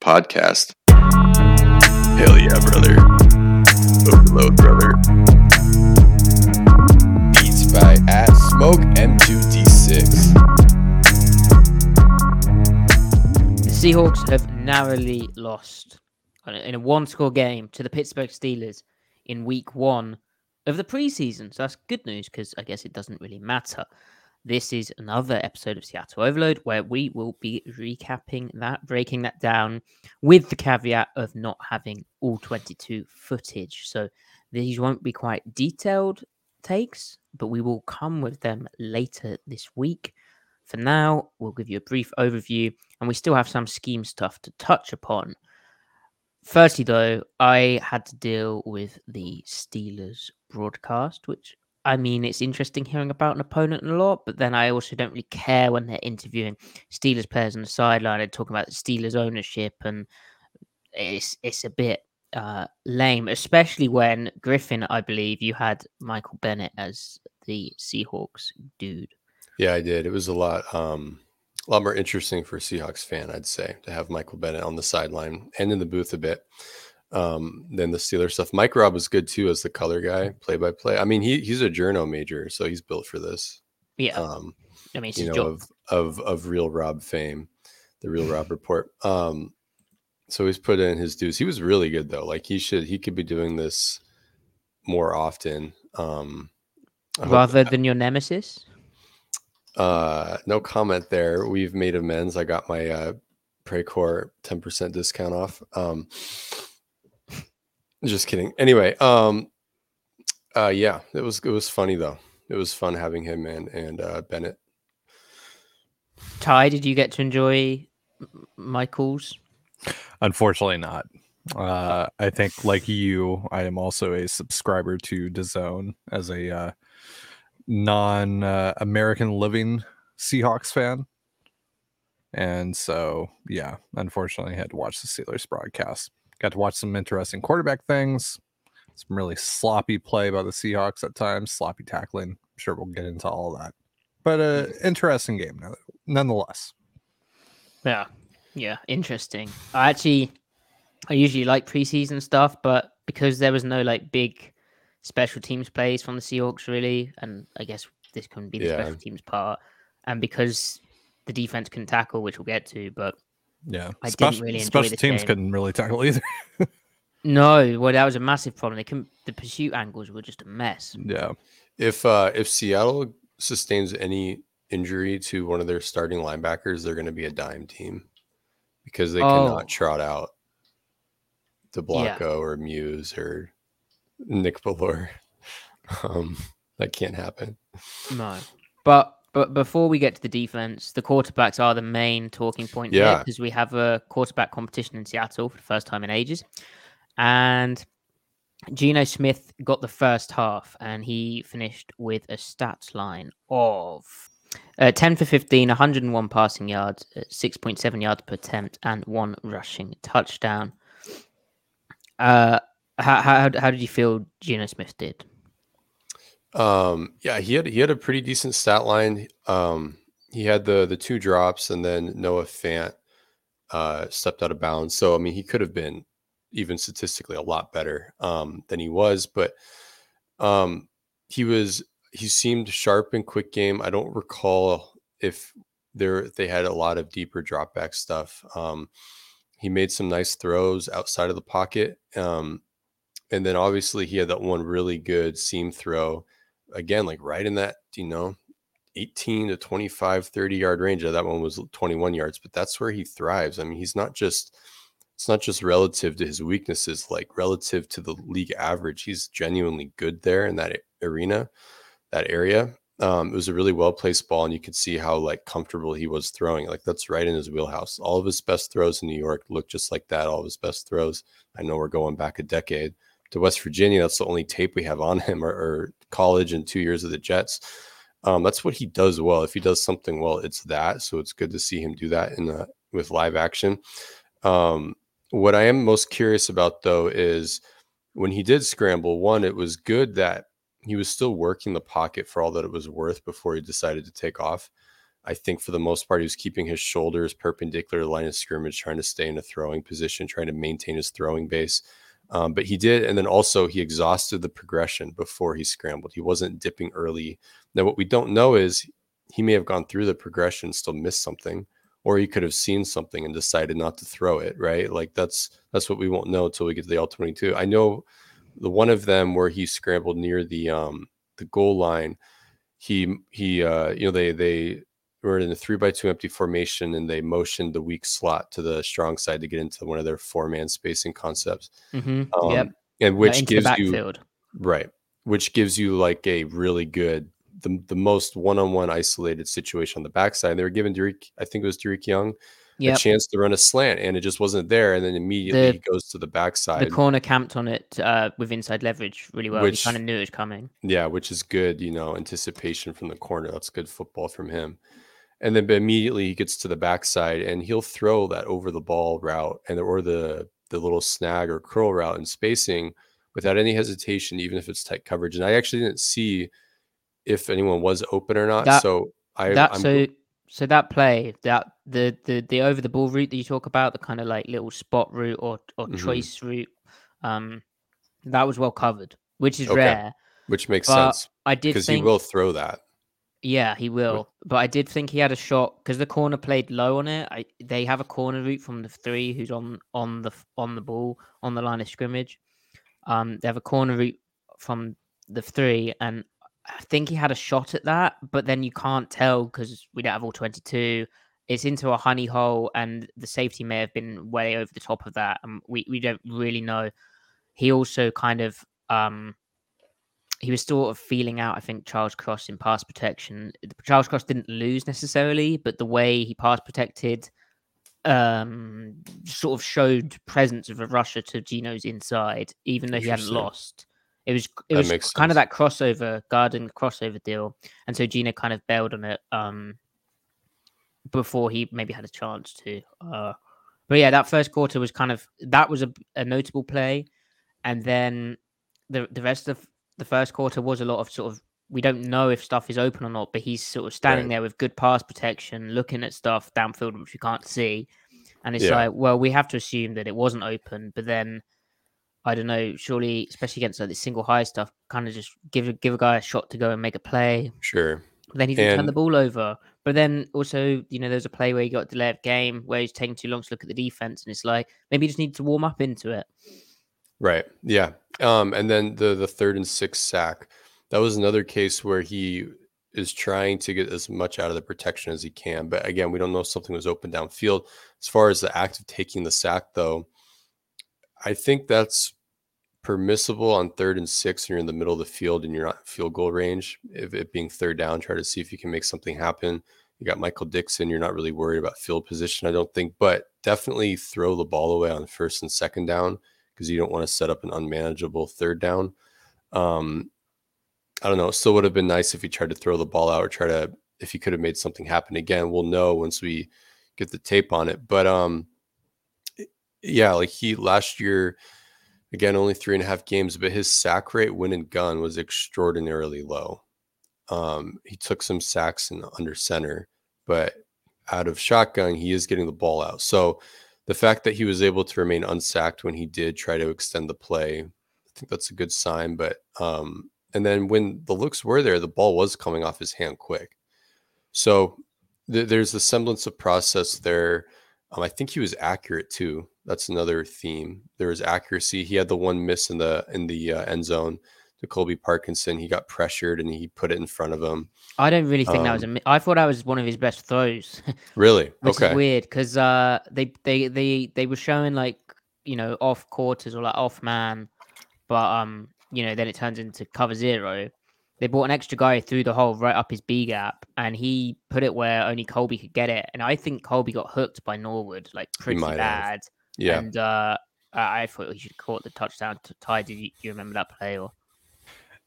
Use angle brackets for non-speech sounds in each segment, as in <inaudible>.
Podcast. Hell yeah, brother. Overload, brother. Beats by at Smoke M2D6. The Seahawks have narrowly lost in a one score game to the Pittsburgh Steelers in week one of the preseason. So that's good news because I guess it doesn't really matter. This is another episode of Seattle Overload where we will be recapping that, breaking that down with the caveat of not having all 22 footage. So these won't be quite detailed takes, but we will come with them later this week. For now, we'll give you a brief overview, and we still have some scheme stuff to touch upon. Firstly, though, I had to deal with the Steelers broadcast, which I mean, it's interesting hearing about an opponent a lot, but then I also don't really care when they're interviewing Steelers players on the sideline and talking about Steelers ownership, and it's it's a bit uh, lame, especially when Griffin, I believe, you had Michael Bennett as the Seahawks dude. Yeah, I did. It was a lot, um, a lot more interesting for a Seahawks fan, I'd say, to have Michael Bennett on the sideline and in the booth a bit um, than the Steelers stuff. Mike Rob was good too as the color guy, play by play. I mean, he he's a journo major, so he's built for this. Yeah, Um, I mean, you know, of of of real Rob fame, the real Rob report. Um, so he's put in his dues. He was really good though. Like he should, he could be doing this more often. Um, Rather than your nemesis. uh, no comment there. We've made amends. I got my uh, Precore ten percent discount off. Um, just kidding. Anyway, um, uh, yeah, it was it was funny though. It was fun having him and and uh, Bennett. Ty, did you get to enjoy Michael's? Unfortunately, not. Uh, I think, like you, I am also a subscriber to DAZN as a uh, non-American living Seahawks fan, and so yeah, unfortunately, I had to watch the Steelers broadcast. Got to watch some interesting quarterback things, some really sloppy play by the Seahawks at times, sloppy tackling. I'm sure we'll get into all that, but uh, interesting game nonetheless. Yeah, yeah, interesting. I actually, I usually like preseason stuff, but because there was no like big special teams plays from the Seahawks, really, and I guess this couldn't be the Yeah. special teams part, and because the defense can tackle, which we'll get to, but Yeah, I didn't special, really enjoy special teams game. couldn't really tackle either. <laughs> no, well, that was a massive problem. They couldn't. The pursuit angles were just a mess. yeah. If uh, if Seattle sustains any injury to one of their starting linebackers, they're going to be a dime team because they Oh. cannot trot out Yeah. DeBlanco or Muse or Nick Bellore. <laughs> Um, that can't happen. No, but but before we get to the defense, the quarterbacks are the main talking point here Yeah. because we have a quarterback competition in Seattle for the first time in ages, and Geno Smith got the first half and he finished with a stats line of uh, 10 for 15, 101 passing yards, uh, 6.7 yards per attempt, and one rushing touchdown. Uh, how, how, how did you feel Geno Smith did? Um, yeah, he had he had a pretty decent stat line. Um, he had the the two drops and then Noah Fant uh, stepped out of bounds. So I mean, he could have been even statistically a lot better um, than he was, but um, he was he seemed sharp and quick game. I don't recall if there they had a lot of deeper drop back stuff. Um, he made some nice throws outside of the pocket. Um, and then obviously he had that one really good seam throw again, like right in that, you know, 18 to 25, 30 yard range. That one was 21 yards, but that's where he thrives. I mean, he's not just, it's not just relative to his weaknesses, like relative to the league average. He's genuinely good there in that arena, that area. Um, it was a really well placed ball, and you could see how like comfortable he was throwing. Like that's right in his wheelhouse. All of his best throws in New York look just like that. All of his best throws. I know we're going back a decade to West Virginia. That's the only tape we have on him, or, or college and two years of the Jets. Um, that's what he does well. If he does something well, it's that. So it's good to see him do that in the with live action. Um, what I am most curious about though is when he did scramble. One, it was good that he was still working the pocket for all that it was worth before he decided to take off. I think for the most part, he was keeping his shoulders perpendicular to the line of scrimmage, trying to stay in a throwing position, trying to maintain his throwing base. Um, but he did, and then also he exhausted the progression before he scrambled. He wasn't dipping early. Now, what we don't know is he may have gone through the progression, still missed something, or he could have seen something and decided not to throw it. Right? Like that's that's what we won't know until we get to the L twenty two. I know the one of them where he scrambled near the um the goal line he he uh you know they they were in a three by two empty formation and they motioned the weak slot to the strong side to get into one of their four man spacing concepts Mm-hmm. um yep. and which gives you right which gives you like a really good the, the most one-on-one isolated situation on the backside they were giving Derek, I think it was Derek Young Yep. a chance to run a slant and it just wasn't there and then immediately The- he goes to the backside The corner camped on it uh, with inside leverage really well. Which- he kind of knew it was coming. Yeah, which is good, you know, anticipation from the corner. That's good football from him. And then but immediately he gets to the backside and he'll throw that over the ball route and or the the little snag or curl route and spacing without any hesitation, even if it's tight coverage. And I actually didn't see if anyone was open or not. That- so I that I'm, so so that play that the the the over the ball route that you talk about the kind of like little spot route or or Mhm. choice route um that was well covered which is Okay. rare which makes but sense i did because he will throw that. Yeah he will but i did think he had a shot because the corner played low on it I, they have a corner route from the three who's on on the on the ball on the line of scrimmage um they have a corner route from the three and I think he had a shot at that, but then you can't tell because we don't have all 22. It's into a honey hole, and the safety may have been way over the top of that. And we, we don't really know. He also kind of um he was sort of feeling out, I think, Charles Cross in pass protection. Charles Cross didn't lose necessarily, but the way he pass protected um sort of showed presence of a rusher to Geno's inside, even though he hadn't lost. It was it That was kind of that crossover garden crossover deal, and so Geno kind of bailed on it um before he maybe had a chance to. Uh, but yeah, that first quarter was kind of that was a, a notable play, and then the the rest of the first quarter was a lot of sort of we don't know if stuff is open or not, but he's sort of standing Right. there with good pass protection, looking at stuff downfield which we can't see, and it's Yeah. like, well, we have to assume that it wasn't open, but then. I don't know. Surely, especially against like the single high stuff, kind of just give a- give a guy a shot to go and make a play. Sure. But then he didn't turn the ball over. But then also, you know, there's a play where he got a delay game where he's taking too long to look at the defense, and it's like maybe you just need to warm up into it. Right. Yeah. Um, and then the the third and sixth sack, that was another case where he is trying to get as much out of the protection as he can. But again, we don't know if something was open downfield. As far as the act of taking the sack, though, I think that's permissible on third and six and you're in the middle of the field and you're not field goal range. If it being third down, try to see if you can make something happen. You got Michael Dickson. You're not really worried about field position, I don't think, but definitely throw the ball away on first and second down because you don't want to set up an unmanageable third down. Um, I don't know. It still would have been nice if he tried to throw the ball out or try to, if he could have made something happen again. We'll know once we get the tape on it. But um, yeah, like he last year, again, only three and a half games, but his sack rate, win and gun, was extraordinarily low. Um, he took some sacks in under center, but out of shotgun, he is getting the ball out. So the fact that he was able to remain unsacked when he did try to extend the play, I think that's a good sign. But um, and then when the looks were there, the ball was coming off his hand quick. So th- there's the semblance of process there. Um, I think he was accurate too. That's another theme. There was accuracy. He had the one miss in the in the uh, end zone to Colby Parkinson. He got pressured and he put it in front of him. I don't really think that was a. Um, I thought that was one of his best throws, <laughs> Really? which okay. is weird because uh, they they they they were showing like you know off quarters or like off man, but um you know then it turns into cover zero. They brought an extra guy through the hole right up his B gap, and he put it where only Colby could get it. And I think Colby got hooked by Norwood like pretty might have. bad. Yeah. And uh, I I thought he should have caught the touchdown to tie. Did you, do you remember that play? Or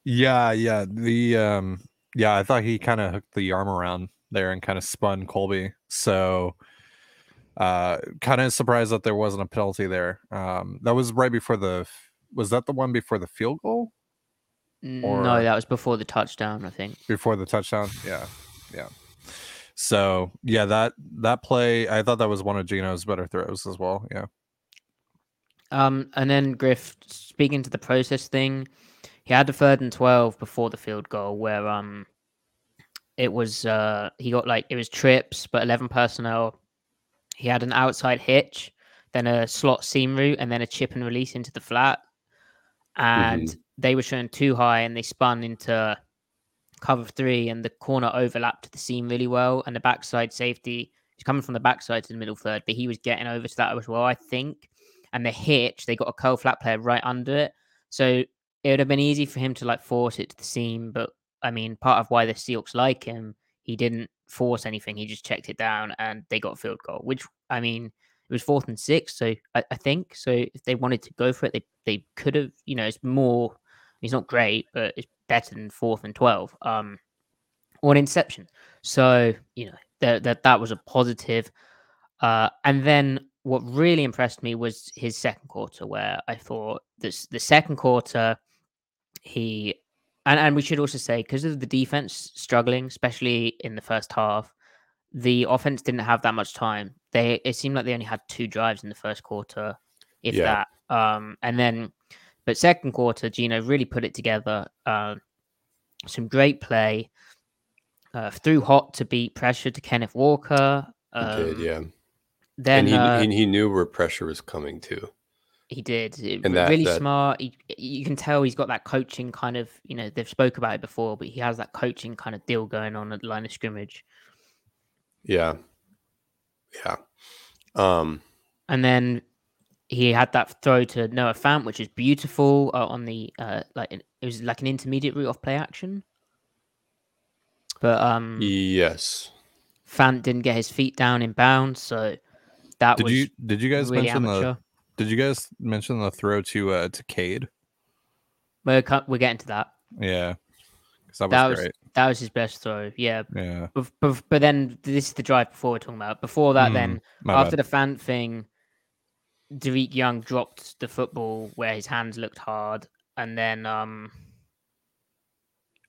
Yeah, yeah. The um yeah, I thought he kind of hooked the arm around there and kind of spun Colby. So uh kind of surprised that there wasn't a penalty there. Um that was right before the was that the one before the field goal? Or- no, that was before the touchdown. I think. Before the touchdown? Yeah. Yeah. So, yeah, that that play, I thought that was one of Geno's better throws as well. Yeah. Um, and then Griff, speaking to the process thing, he had the third and twelve before the field goal, where um, it was uh he got like it was trips, but eleven personnel. He had an outside hitch, then a slot seam route, and then a chip and release into the flat. And they were showing too high, and they spun into cover three, and the corner overlapped the seam really well, and the backside safety. He's coming from the backside to the middle third, but he was getting over to that as well, I think and the hitch, they got a curl flat player right under it. So it would have been easy for him to like force it to the seam. But I mean, part of why the Seahawks like him, he didn't force anything. He just checked it down and they got field goal, which I mean, it was fourth and six. So I, I think so. If they wanted to go for it, they, they could have, you know, it's more, it's not great, but it's better than fourth and 12 um, or an inception. So, you know, that, that, that was a positive. Uh, and then what really impressed me was his second quarter, where I thought this the second quarter, he and, and we should also say because of the defense struggling, especially in the first half, the offense didn't have that much time. They it seemed like they only had two drives in the first quarter, if Yeah. that. Um, and then, but second quarter, Geno really put it together. Uh, some great play. Uh, threw hot to beat pressure to Kenneth Walker. He Um, did, yeah. Then and he, uh, he he knew where pressure was coming too. He did. And that- really that- smart. He, you can tell he's got that coaching kind of, you know, they've spoke about it before, but he has that coaching kind of deal going on at the line of scrimmage. Yeah. Yeah. Um And then he had that throw to Noah Fant, which is beautiful uh, on the uh, like it was like an intermediate route off play action. But um, yes. Fant didn't get his feet down in bounds, so that Did was you did you guys really mention amateur. the did you guys mention the throw to uh to Cade? We're we're getting to that. Yeah. that was That was great. that was his best throw. Yeah, Yeah. but, but, but then this is the drive before we're talking about. Before that, Mm, then after bad. the fan thing, Derek Young dropped the football where his hands looked hard, and then um,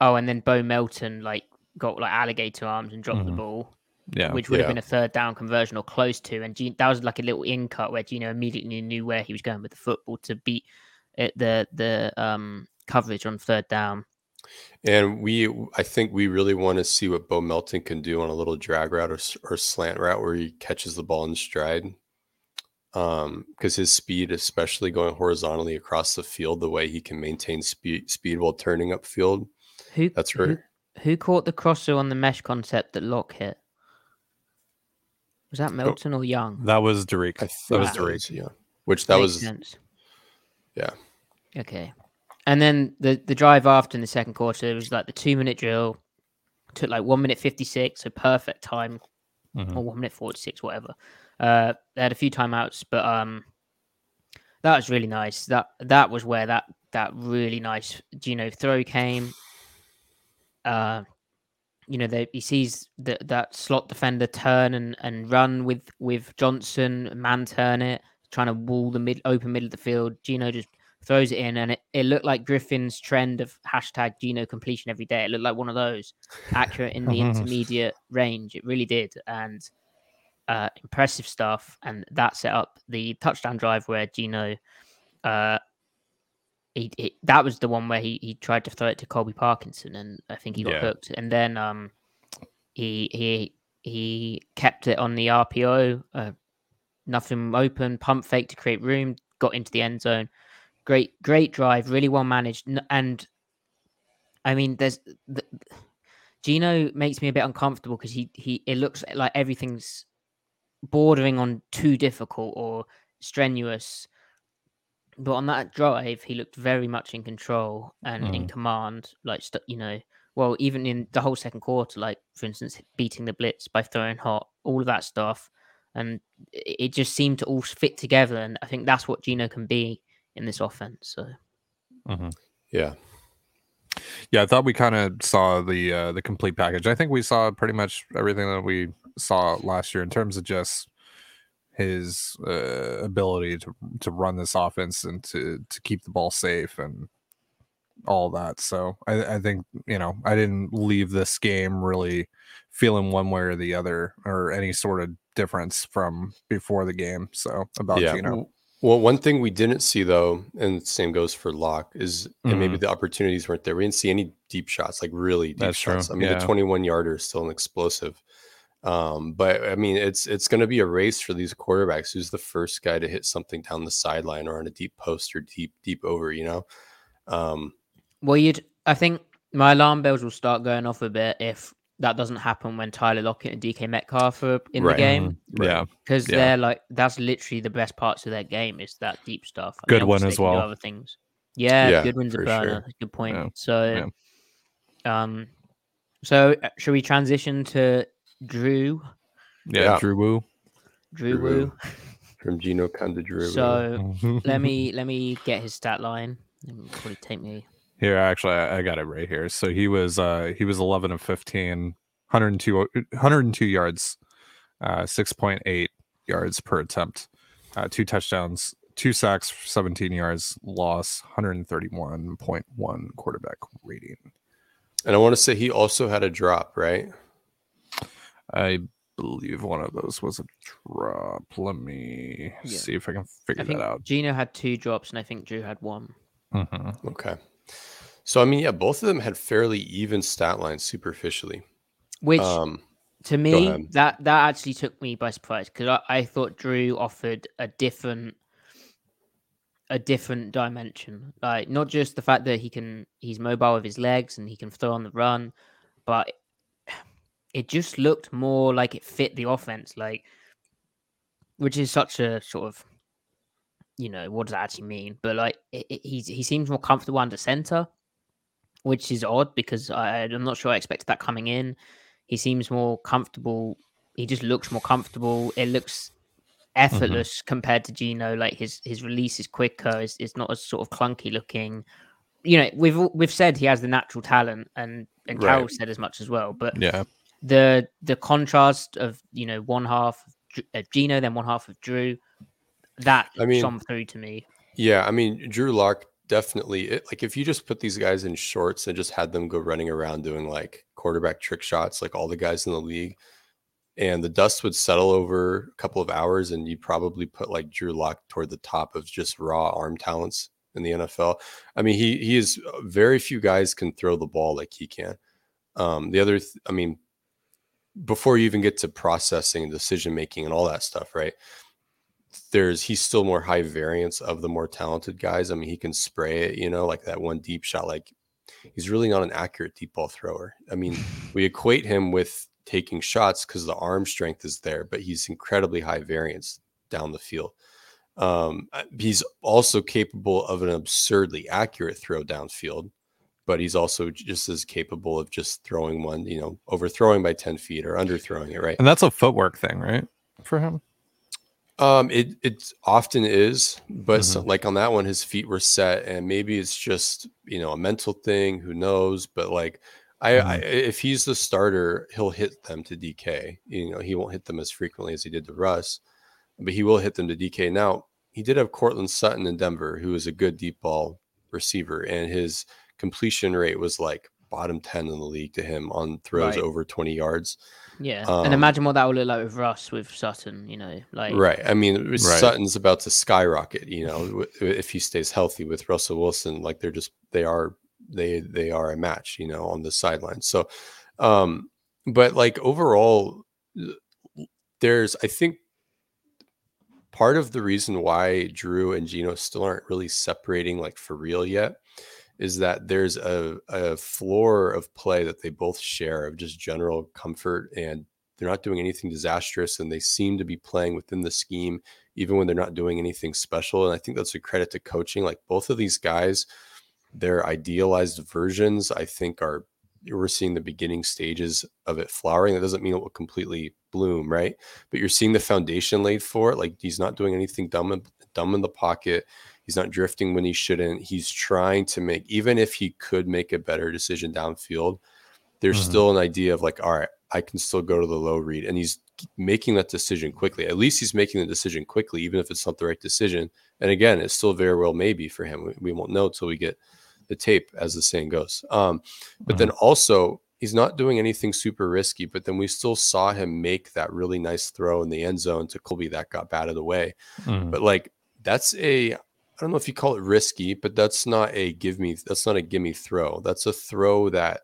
oh, and then Bo Melton like got like alligator arms and dropped the Mhm. ball, Yeah. which would have been a third down conversion or close to. And Geno, that was like a little in cut where Geno immediately knew where he was going with the football to beat it, the the um coverage on third down. And we, I think we really want to see what Bo Melton can do on a little drag route or, or slant route where he catches the ball in stride. Um, because his speed, especially going horizontally across the field, the way he can maintain speed speed while turning upfield, Who That's who, right. who caught the crosser on the mesh concept that Lock hit? Was that Melton or Young? That was Derek. That think was that Derek. yeah. Which that Makes was sense. yeah. Okay. And then the the drive after in the second quarter it was like the two minute drill. Took like one minute fifty six, so perfect time, Mhm. or one minute forty six, whatever. Uh, they had a few timeouts, but um, that was really nice. That that was where that that really nice Geno throw came. Uh, you know, they, he sees that that slot defender turn and, and run with with Johnson, man turn it, trying to wall the mid open middle of the field. Geno just throws it in, and it, it looked like Griffin's trend of hashtag Geno completion every day. It looked like one of those accurate in the <laughs> intermediate range. It really did, and uh, impressive stuff, and that set up the touchdown drive where Geno, uh, he, he that was the one where he he tried to throw it to Colby Parkinson, and I think he got Yeah. hooked, and then um, he he he kept it on the RPO, uh, nothing open, pump fake to create room, got into the end zone. Great, great drive, really well managed, and I mean, there's the, Geno makes me a bit uncomfortable because he he it looks like everything's bordering on too difficult or strenuous. But on that drive, he looked very much in control and in command. Like you know, well, even in the whole second quarter, like for instance, beating the blitz by throwing hot, all of that stuff, and it, just seemed to all fit together. And I think that's what Geno can be in this offense. So Yeah. Yeah, I thought we kind of saw the uh, the complete package. I think we saw pretty much everything that we saw last year in terms of just his uh, ability to to run this offense and to to keep the ball safe and all that. So I, I think you know I didn't leave this game really feeling one way or the other or any sort of difference from before the game. So about yeah. Geno. Well, one thing we didn't see though, and same goes for Locke, is and maybe the opportunities weren't there. We didn't see any deep shots, like really deep That's true. I mean, yeah. the 21 yarder is still an explosive. Um, but I mean, it's it's going to be a race for these quarterbacks. Who's the first guy to hit something down the sideline or on a deep post or deep deep over? You know, um, Well, you'd. I think my alarm bells will start going off a bit if that doesn't happen when Tyler Lockett and DK Metcalf are in Right. the game Mhm. Yeah, because Yeah. they're like that's literally the best parts of their game is that deep stuff. Good one as they can do well. Other things. Yeah, Yeah, Goodwin's a burner. sure. Good point. Yeah. So, um, so uh, should we transition to Drew? yeah, Yeah. Drew Woo. Drew, Drew. Woo. from Geno Candidru. So <laughs> let me let me get his stat line. It will probably take me. Here, actually, I I got it right here. So he was uh he was 11 of 15, 102, 102 yards, uh 6.8 yards per attempt, uh, two touchdowns, two sacks, 17 yards, loss, 131.1 quarterback rating. and I want to say he also had a drop, right? I believe one of those was a drop. Let me Yeah. see if I can I figure think that out. Geno had two drops, and I think Drew had one. Mhm. Okay. So I mean, yeah, both of them had fairly even stat lines superficially. Which Um, to me that that actually took me by surprise because I, I thought Drew offered a different a different dimension. Like not just the fact that he can he's mobile with his legs and he can throw on the run, but it just looked more like it fit the offense, like which is such a sort of you know what does that actually mean? But like it, it, he's he seems more comfortable under center, which is odd because I, I'm not sure I expected that coming in. He seems more comfortable. He just looks more comfortable. It looks mm-hmm. effortless compared to Geno. Like his his release is quicker. It's, it's not as sort of clunky looking. You know, we've we've said he has the natural talent, and and Right. Carroll said as much as well. But Yeah. The the contrast of you know one half of uh, Geno, then one half of Drew, that I mean- shone through to me. yeah, I mean, Drew Lock definitely. It, like if you just put these guys in shorts and just had them go running around doing like quarterback trick shots, like all the guys in the league, and the dust would settle over a couple of hours, and you probably put like Drew Lock toward the top of just raw arm talents in the NFL. I mean, he he is very few guys can throw the ball like he can. Um, the other, th- I mean, before you even get to processing, decision making, and all that stuff, right? There's he's still more high variance of the more talented guys. I mean, he can spray it, you know, like that one deep shot. Like he's really not an accurate deep ball thrower. I mean, <laughs> we equate him with taking shots because the arm strength is there, but he's incredibly high variance down the field. Um, he's also capable of an absurdly accurate throw downfield, but he's also just as capable of just throwing one, you know, overthrowing by 10 feet or underthrowing it, right? And that's a footwork thing, right? For him. Um, it it often is, but so, like on that one, his feet were set, and maybe it's just you know a mental thing. Who knows? But like, I, I if he's the starter, he'll hit them to DK. You know, he won't hit them as frequently as he did to Russ, but he will hit them to DK. Now he did have Courtland Sutton in Denver, who is a good deep ball receiver, and his completion rate was like bottom ten in the league to him on throws Right. over twenty yards. Yeah, Um, and imagine what that would look like with Russ with Sutton. You know, like Right. I mean, Right. Sutton's about to skyrocket. You know, if he stays healthy with Russell Wilson, like they're just they are they they are a match. You know, on the sideline. So, um, but like overall, there's I think part of the reason why Drew and Geno still aren't really separating like for real yet is that there's a, a floor of play that they both share of just general comfort and they're not doing anything disastrous and they seem to be playing within the scheme even when they're not doing anything special and i think that's a credit to coaching like both of these guys their idealized versions i think are we're seeing the beginning stages of it flowering that doesn't mean it will completely bloom right? But you're seeing the foundation laid for it like he's not doing anything dumb in, dumb in the pocket he's not drifting when he shouldn't. He's trying to make even if he could make a better decision downfield there's Mhm. still an idea of like all right i can still go to the low read and he's making that decision quickly. At least he's making the decision quickly even if it's not the right decision. And again it's still very well maybe for him. We, we won't know till we get the tape as the saying goes. Um, but then also he's not doing anything super risky but then we still saw him make that really nice throw in the end zone to colby that got batted away. Mhm. but like that's a I don't know if you call it risky, but that's not a give me that's not a gimme throw. That's a throw that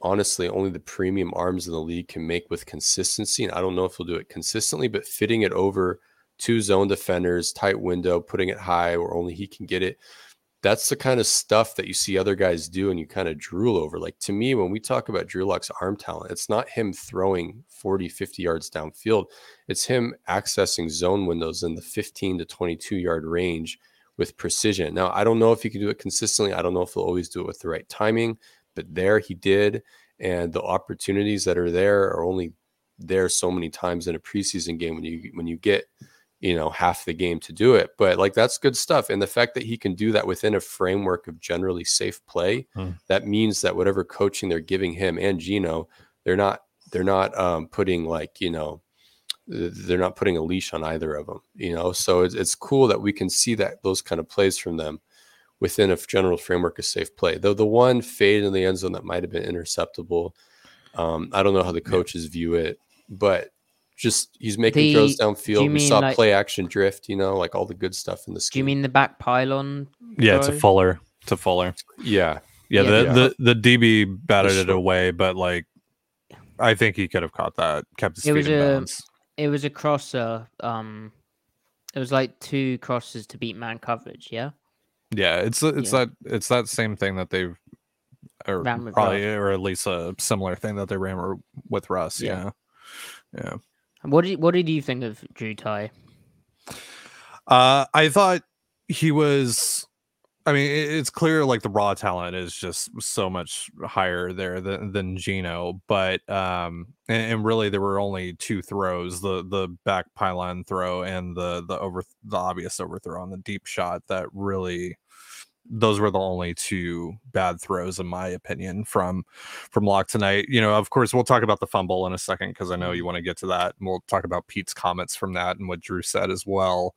honestly only the premium arms in the league can make with consistency. And I don't know if he'll do it consistently, but fitting it over two zone defenders, tight window, putting it high where only he can get it. That's the kind of stuff that you see other guys do and you kind of drool over. Like to me, when we talk about Drew Lock's arm talent, it's not him throwing 40, 50 yards downfield. It's him accessing zone windows in the 15 to 22 yard range with precision. Now, I don't know if he can do it consistently. I don't know if he'll always do it with the right timing, but there he did. And the opportunities that are there are only there so many times in a preseason game when you when you get you know half the game to do it but like that's good stuff and the fact that he can do that within a framework of generally safe play Hmm. that means that whatever coaching they're giving him and Geno they're not they're not um, putting like you know they're not putting a leash on either of them you know so it's, it's cool that we can see that those kind of plays from them within a general framework of safe play though the one fade in the end zone that might have been interceptable um, i don't know how the coaches view it but just he's making throws The- do downfield we saw like- play action drift you know like all the good stuff in the scheme. do you mean the back pylon? yeah, it's a throw? Fuller. It's a Fuller. yeah Yeah, Yeah. the, Yeah. the the DB batted it away, but like I think he could have caught that, kept his It feet was in a- bounds. It was a crosser. Um, it was like two crosses to beat man coverage. Yeah. Yeah, it's it's Yeah. that it's that same thing that they've or Ran with probably or at least a similar thing that they ran with Russ. Yeah. Yeah. Yeah. What did What did you think of Ty? Uh, I thought he was. I mean, it- it's clear like the raw talent is just so much higher there than, than Geno, but um, and, and really there were only two throws: the the back pylon throw and the the over the obvious overthrow on the deep shot that really those were the only two bad throws in my opinion from from Lock tonight. You know, of course, we'll talk about the fumble in a second because I know you want to get to that, and we'll talk about Pete's comments from that and what Drew said as well.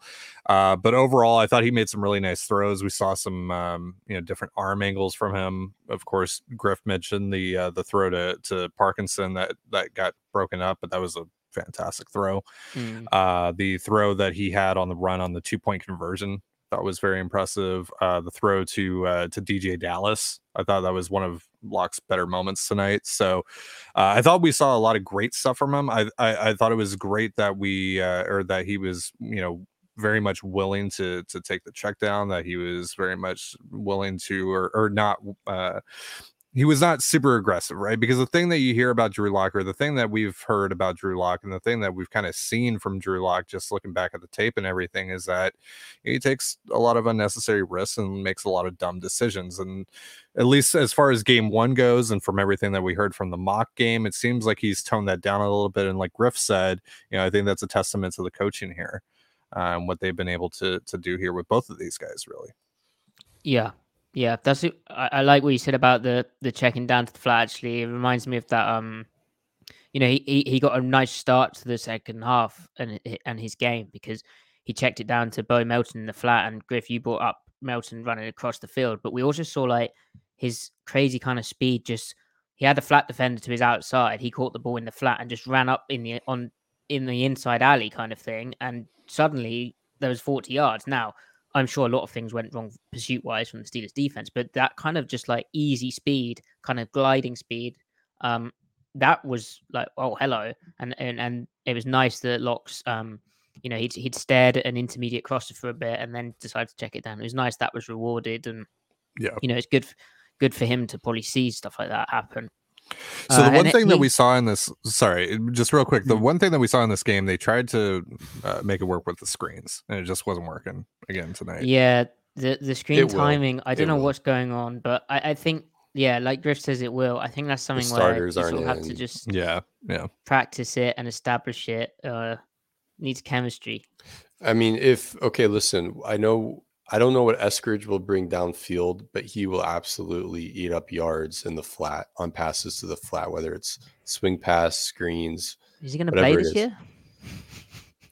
Uh, but overall, I thought he made some really nice throws. We saw some um, you know different arm angles from him. Of course, Griff mentioned the uh, the throw to to Parkinson that that got broken up, but that was a fantastic throw. Mm. Uh, the throw that he had on the run on the two point conversion thought was very impressive. Uh, the throw to uh, to DeeJay Dallas, I thought that was one of Lock's better moments tonight. So uh, I thought we saw a lot of great stuff from him. I I, I thought it was great that we uh, or that he was you know very much willing to to take the check down. That he was very much willing to or or not. Uh, he was not super aggressive, right? Because the thing that you hear about Drew Lock, or the thing that we've heard about Drew Lock, and the thing that we've kind of seen from Drew Lock, just looking back at the tape and everything, is that he takes a lot of unnecessary risks and makes a lot of dumb decisions. And at least as far as game one goes, and from everything that we heard from the mock game, it seems like he's toned that down a little bit. And like Griff said, you know, I think that's a testament to the coaching here, um, what they've been able to to do here with both of these guys, really. Yeah, yeah. That's it. I, I like what you said about the the checking down to the flat. Actually, it reminds me of that. Um, you know, he he, he got a nice start to the second half and and his game because he checked it down to Bo Melton in the flat. And Griff, you brought up Melton running across the field, but we also saw like his crazy kind of speed just he had the flat defender to his outside. He caught the ball in the flat and just ran up in the on in the inside alley kind of thing. And suddenly there was 40 yards. Now, I'm sure a lot of things went wrong pursuit wise from the Steelers defense, but that kind of just like easy speed, kind of gliding speed, um, that was like, oh, hello. And and and it was nice that Locks um, you know, he'd he'd stared at an intermediate crosser for a bit and then decided to check it down. It was nice that was rewarded and Yeah. you know, it's good good for him to probably see stuff like that happen. So Uh, the one and thing that we saw in this, sorry, just real quick, the Mhm. one thing that we saw in this game, they tried to uh, make it work with the screens, and it just wasn't working again tonight. Yeah, the the screen It will. timing. I don't know will. what's going on, but I, I think yeah, like Griff says, it will. I think that's something where you starters sort aren't of have to just Yeah, yeah. practice it and establish it. Uh, needs chemistry. I mean, if okay, listen, I know I don't know what Eskridge will bring downfield, but he will absolutely eat up yards in the flat on passes to the flat, whether it's swing pass, screens. Is he going to play this year?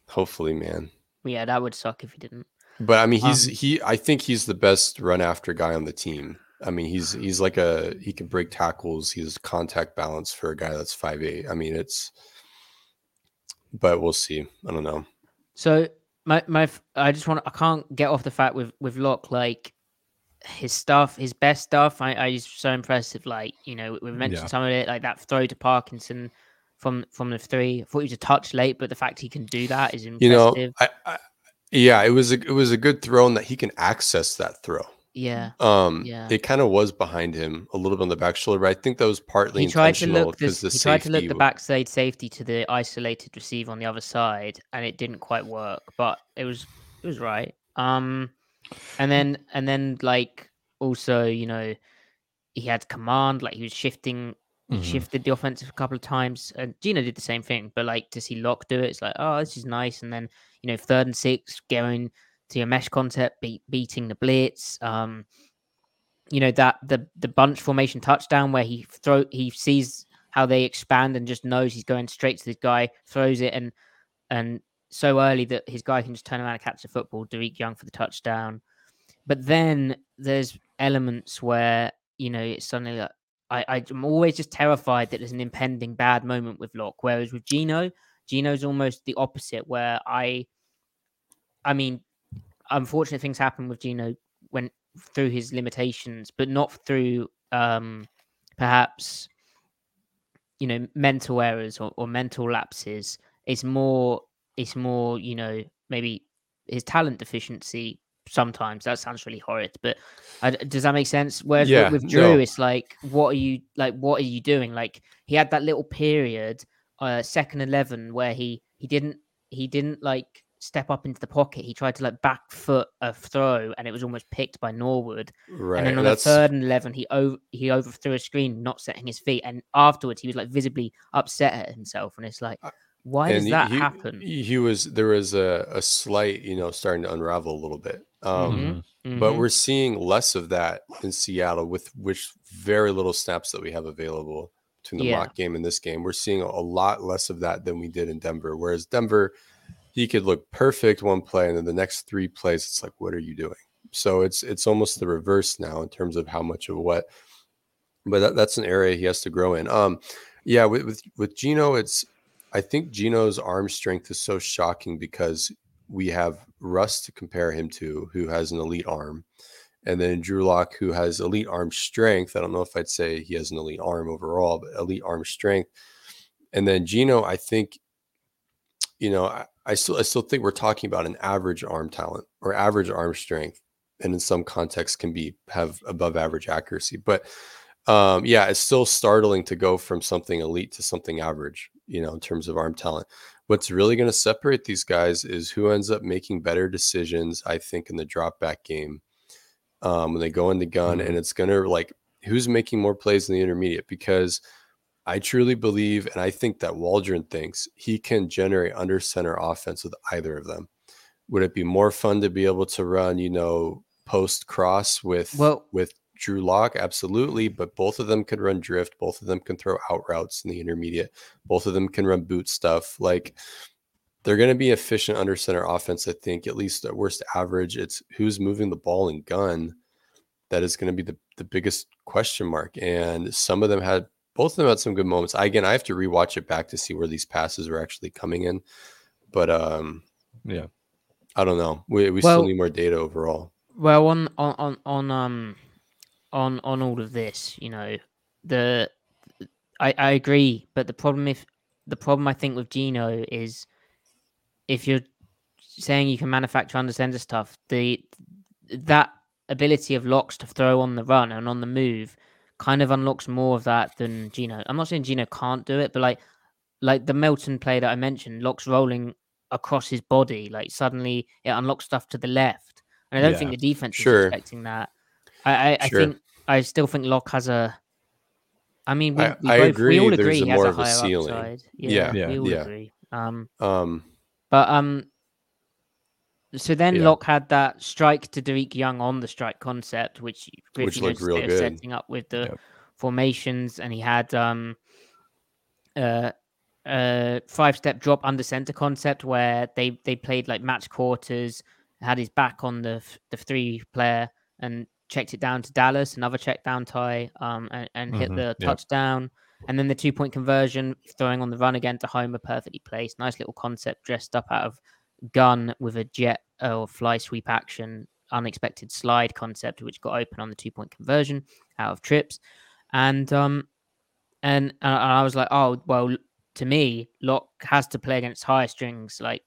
Hopefully, man. Yeah, that would suck if he didn't. But I mean, he's Um, he. I think he's the best run after guy on the team. I mean, he's he's like a he can break tackles. He's contact balance for a guy that's five eight. I mean, it's. But we'll see. I don't know. So my my I just want to, I can't get off the fact with with Lock like his stuff, his best stuff. I I is so impressive. Like you know we've mentioned Yeah. some of it, like that throw to Parkinson from from the three. I thought he was a touch late, but the fact he can do that is impressive. You know, I, I yeah, it was a, it was a good throw and that he can access that throw. Yeah. Um, Yeah. it kind of was behind him a little bit on the back shoulder, but I think that was partly He tried to intentional look because this, the he tried to look the backside safety to the isolated receiver on the other side, and it didn't quite work. But it was it was right. Um, and then and then like also you know he had command, like he was shifting. He Mhm. shifted the offensive a couple of times, and Geno did the same thing. But like to see Lock do it, it's like, oh, this is nice. And then you know, third and six, going to your mesh concept, beat, beating the blitz. Um, you know that the the bunch formation touchdown where he throw he sees how they expand and just knows he's going straight to the guy, throws it and and so early that his guy can just turn around and catch the football. Derek Young for the touchdown. But then there's elements where you know it's suddenly like I I'm always just terrified that there's an impending bad moment with Lock. Whereas with Geno, Geno's almost the opposite. Where I, I mean, unfortunate things happen with Geno when through his limitations, but not through um perhaps you know mental errors or, or mental lapses. It's more it's more you know maybe his talent deficiency sometimes that sounds really horrid but d does that make sense whereas with- Yeah, with drew no. it's like what are you like what are you doing like he had that little period uh second 11 where he he didn't he didn't like step up into the pocket he tried to like back foot a throw and it was almost picked by norwood right. and then on the third and 11 he over he overthrew a screen not setting his feet and afterwards he was like visibly upset at himself and it's like why does and he- that he, happen He, he was there was a, a slight, you know, starting to unravel a little bit. Um, Mhm. but Mhm. we're seeing less of that in Seattle with which very little snaps that we have available between the Yeah. mock game and this game. We're seeing a lot less of that than we did in Denver. Whereas Denver, he could look perfect one play, and then the next three plays, it's like, what are you doing? So it's it's almost the reverse now in terms of how much of what. But that, that's an area he has to grow in. Um, yeah, with with with Geno, it's I think Geno's arm strength is so shocking because we have Russ to compare him to, who has an elite arm, and then Drew Lock, who has elite arm strength. I don't know if I'd say he has an elite arm overall, but elite arm strength. And then Geno, I think, you know, I still I still think we're talking about an average arm talent or average arm strength, and in some contexts can be have above average accuracy. But um, yeah, it's still startling to go from something elite to something average, you know, in terms of arm talent. What's really going to separate these guys is who ends up making better decisions, I think, in the drop back game um, when they go in the gun. And it's going to like who's making more plays in the intermediate because I truly believe, and I think that Waldron thinks he can generate under center offense with either of them. Would it be more fun to be able to run, you know, post cross with Well- with Drew Lock? Absolutely, but both of them could run drift. Both of them can throw out routes in the intermediate. Both of them can run boot stuff. Like they're going to be efficient under center offense. I think at least at worst average. It's who's moving the ball and gun that is going to be the the biggest question mark. And some of them had both of them had some good moments. I, again, I have to rewatch it back to see where these passes are actually coming in, but um, Yeah. I don't know. We we Well- still need more data overall. Well, on on on on um on on all of this, you know, the I I agree, but the problem if the problem I think with Geno is if you're saying you can manufacture under center stuff, the that ability of locks to throw on the run and on the move kind of unlocks more of that than Geno. I'm not saying Geno can't do it, but like like the Melton play that I mentioned, Lock's rolling across his body, like suddenly it unlocks stuff to the left. And I don't think the defense Sure. is expecting that. I, I, I think I still think Lock has a. I mean, we, I- we I both, agree We all agree a he has more a of a higher ceiling. upside. Yeah, Yeah, we yeah, all yeah. agree. Um, Um, but um, so then Yeah. Lock had that strike to Dareke Young on the strike concept, which Griff, Which looked real good. setting up with the formations, and he had um, uh, uh, five step drop under center concept where they they played like match quarters, had his back on the f- the three player and checked it down to Dallas, another check down tie, um, and, and hit Mhm, the touchdown. And then the two point conversion, throwing on the run again to Homer, perfectly placed. Nice little concept dressed up out of gun with a jet or fly sweep action, unexpected slide concept, which got open on the two point conversion out of trips. And um and, and I was like, oh well, to me, Lock has to play against higher strings. Like,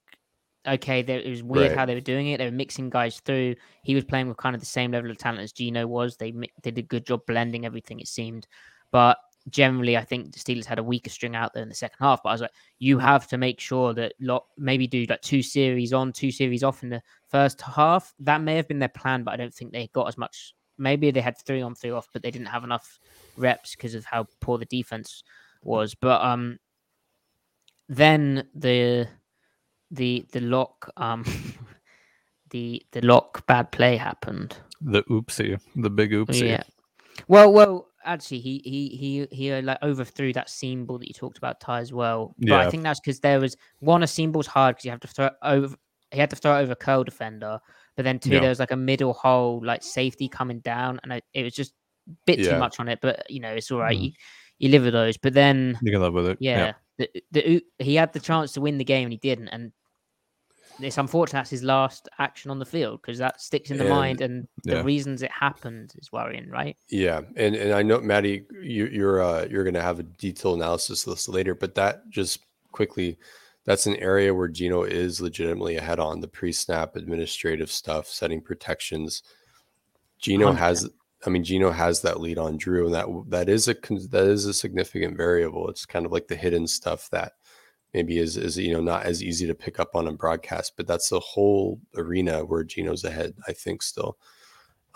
okay, there, it was weird Right. how they were doing it. They were mixing guys through. He was playing with kind of the same level of talent as Geno was. They did a good job blending everything. It seemed, but generally, I think the Steelers had a weaker string out there in the second half. But I was like, you have to make sure that Lock maybe do like two series on, two series off in the first half. That may have been their plan, but I don't think they got as much. Maybe they had three on, three off, but they didn't have enough reps because of how poor the defense was. But um, then the the the Lock um <laughs> the the Lock bad play happened. The oopsie, the big oopsie. Yeah. Well, well, actually, he he he he uh, like overthrew that seam ball that you talked about, Ty, as well. But I think that's because there was one a seam ball's hard because you have to throw it over. He had to throw it over a curl defender, but then two, Yeah. there was like a middle hole, like safety coming down, and I, it was just a bit Yeah. too much on it. But you know, it's all right. Mhm. You, you live with those. But then You can live with it. yeah, the, the he had the chance to win the game and he didn't, and it's unfortunate that's his last action on the field because that sticks in the And- mind, and the reasons it happened is worrying, right? Yeah, and and I know Maddie, you, you're uh, you're gonna have a detailed analysis of this later, but that just quickly, that's an area where Geno is legitimately ahead on the pre-snap administrative stuff, setting protections. Geno has, I mean, Geno has that lead on Drew, and that that is a that is a significant variable. It's kind of like the hidden stuff that maybe is is you know not as easy to pick up on a broadcast, but that's the whole arena where Geno's ahead. I think still.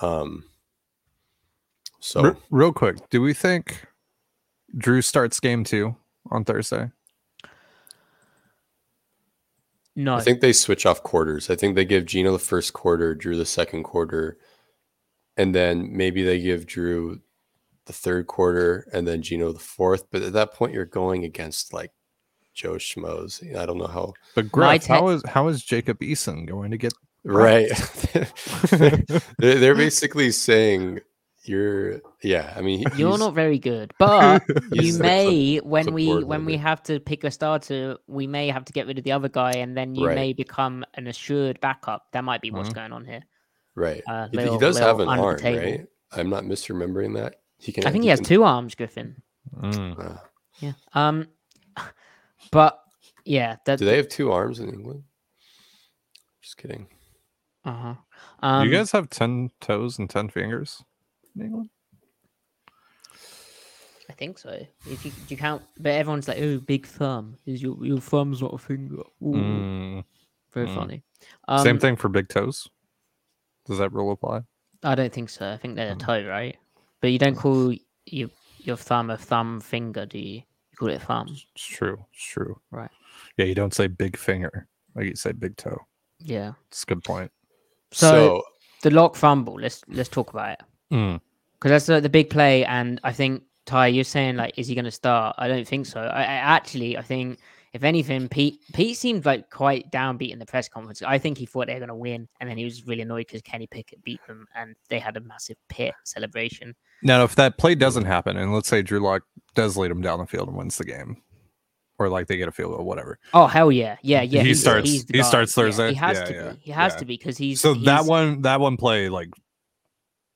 Um, so Re- real quick, do we think Drew starts game two on Thursday? No, I think they switch off quarters. I think they give Geno the first quarter, Drew the second quarter, and then maybe they give Drew the third quarter and then Geno the fourth. But at that point, you're going against like Joe Schmoes. I don't know how. But My Griff, how te- is how is Jacob Eason going to get? Right. <laughs> <laughs> they're, they're basically saying you're. Yeah. I mean, you're not very good, but <laughs> you may clip- when we clipboard when we have to pick a starter, we may have to get rid of the other guy, and then you Right. may become an assured backup. That might be what's Mhm. going on here. Right. uh, He- he, does have an little under the arm, right? I'm not misremembering that. He can. I think he has can- two arms, Griffin. Mm. uh, Yeah. Um, but yeah, that do they have two arms in England? Just kidding. Uh huh. Um, you guys have ten toes and ten fingers in England? I think so. If you you count, but everyone's like, "Oh, big thumb." Is your your thumb's not a finger? Mm. very mm. funny. Um, Same thing for big toes. Does that rule apply? I don't think so. I think they're a Mm. toe, right? But you don't call your your thumb a thumb finger, do you? It thumb. It's true. It's true. Right. Yeah, you don't say big finger. Like you say big toe. Yeah. It's a good point. So, so the Lock fumble. Let's let's talk about it Mm. because that's the, the big play. And I think Ty, you're saying like, is he going to start? I don't think so. I, I actually I think if anything, Pete Pete seemed like quite downbeat in the press conference. I think he thought they were going to win, and then he was really annoyed because Kenny Pickett beat them, and they had a massive pit celebration. Now, if that play doesn't happen, and let's say Drew Lock does lead them down the field and wins the game, or like they get a field goal, whatever. Oh hell yeah, yeah, yeah. He he's- starts- he starts Yeah, Thursday? he has Yeah, to yeah, be. He has yeah. to be because he's So that one, that one play, like,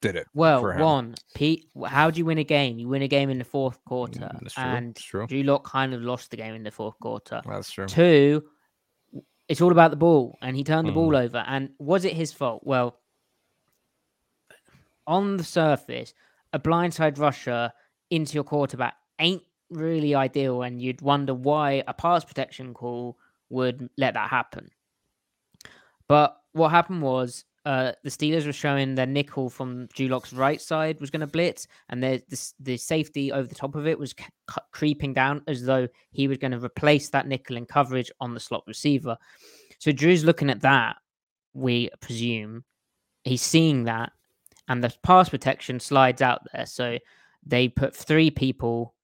did it. Well, one, Pete, how do you win a game? You win a game in the fourth quarter, Mm, that's true, and that's true. Drew Lock kind of lost the game in the fourth quarter. That's true. Two, it's all about the ball, and he turned the Mm. ball over. And was it his fault? Well, on the surface, a blindside rusher into your quarterback ain't really ideal, and you'd wonder why a pass protection call would let that happen. But what happened was uh, the Steelers were showing their nickel from Drew Lock's right side was going to blitz, and the, the the safety over the top of it was c- c- creeping down as though he was going to replace that nickel in coverage on the slot receiver. So Drew's looking at that. We presume he's seeing that, and the pass protection slides out there. So they put three people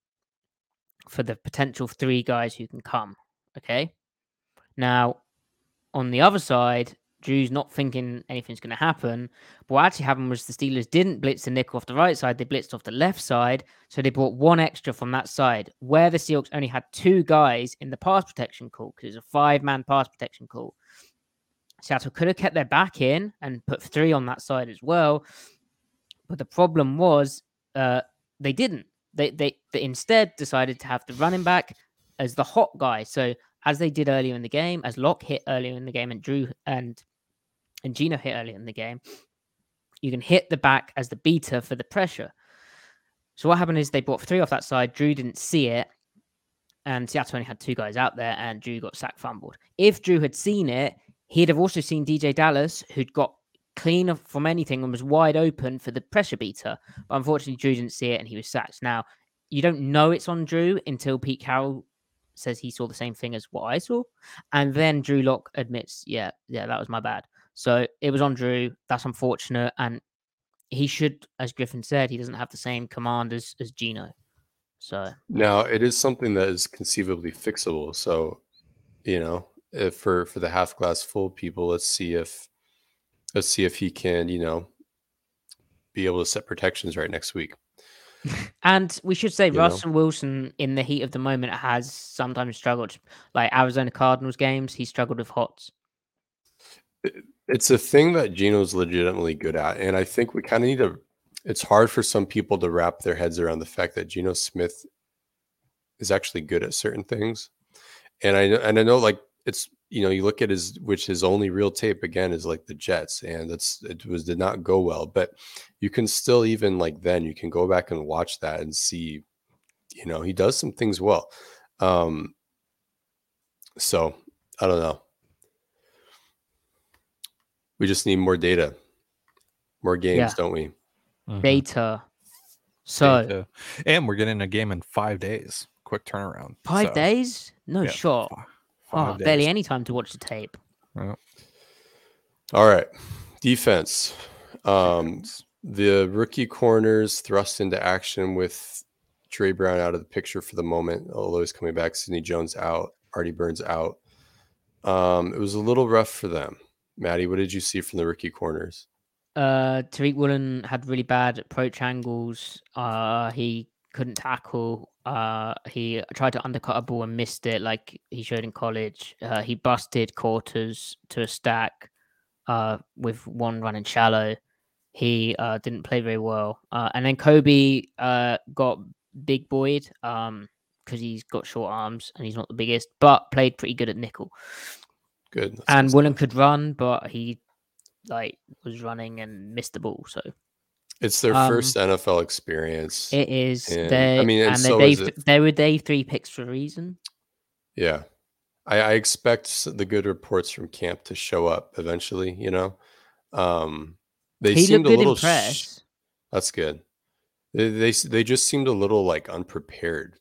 for the potential three guys who can come. Okay. Now, on the other side, Drew's not thinking anything's going to happen. But what actually happened was the Steelers didn't blitz the nickel off the right side; they blitzed off the left side. So they brought one extra from that side, where the Seahawks only had two guys in the pass protection call because it's a five-man pass protection call. Seattle could have kept their back in and put three on that side as well, but the problem was uh, they didn't. They, they they instead decided to have the running back as the hot guy. So as they did earlier in the game, as Lock hit earlier in the game, and Drew and and Geno hit earlier in the game, you can hit the back as the beater for the pressure. So what happened is they brought three off that side. Drew didn't see it, and Seattle only had two guys out there, and Drew got sack fumbled. If Drew had seen it, he'd have also seen DeeJay Dallas, who'd got clean from anything and was wide open for the pressure beater. But unfortunately, Drew didn't see it, and he was sacked. Now you don't know it's on Drew until Pete Carroll says he saw the same thing as what I saw. And then Drew Lock admits, yeah, yeah, that was my bad. So it was on Drew. That's unfortunate. And he should, as Griffin said, he doesn't have the same command as, as Geno. So Now it is something that is conceivably fixable. So, you know, if for for the half glass full people, let's see if let's see if he can, you know, be able to set protections right next week. <laughs> and we should say You know? Russell Wilson in the heat of the moment has sometimes struggled. Like Arizona Cardinals games, he struggled with hots. It's a thing that Geno's legitimately good at, and I think we kind of need to. It's hard for some people to wrap their heads around the fact that Geno Smith is actually good at certain things, and I know- and I know like it's you know you look at his which his only real tape again is like the Jets, and that's it was did not go well, but you can still even like then you can go back and watch that and see, you know, he does some things well. Um, so I don't know. We just need more data, more games, Yeah. don't we? Mhm. Data. So Data. and we're getting a game in five days. Quick turnaround. five So, days? No yeah, shot. fi- Oh, five barely any time to watch the tape. Yeah. All right, defense. Um, the rookie corners thrust into action with Tre Brown out of the picture for the moment, although he's coming back. Sidney Jones out, Artie Burns out. Um, it was a little rough for them. Maddie, what did you see from the rookie corners? Uh, Tariq Woolen had really bad approach angles. Uh, he couldn't tackle. Uh, he tried to undercut a ball and missed it, like he showed in college. Uh, he busted quarters to a stack. Uh, with one running shallow. He uh didn't play very well. Uh, and then Coby uh got big boyed um because he's got short arms and he's not the biggest, but played pretty good at nickel. Good. that's and good could run, but he like was running and missed the ball. So It's their um, first NFL experience. it is And. I mean, and and so they, they were day three picks for a reason. Yeah. I, I expect the good reports from camp to show up eventually, you know. Um they he seemed a little sh- that's good. They, they they just seemed a little like unprepared.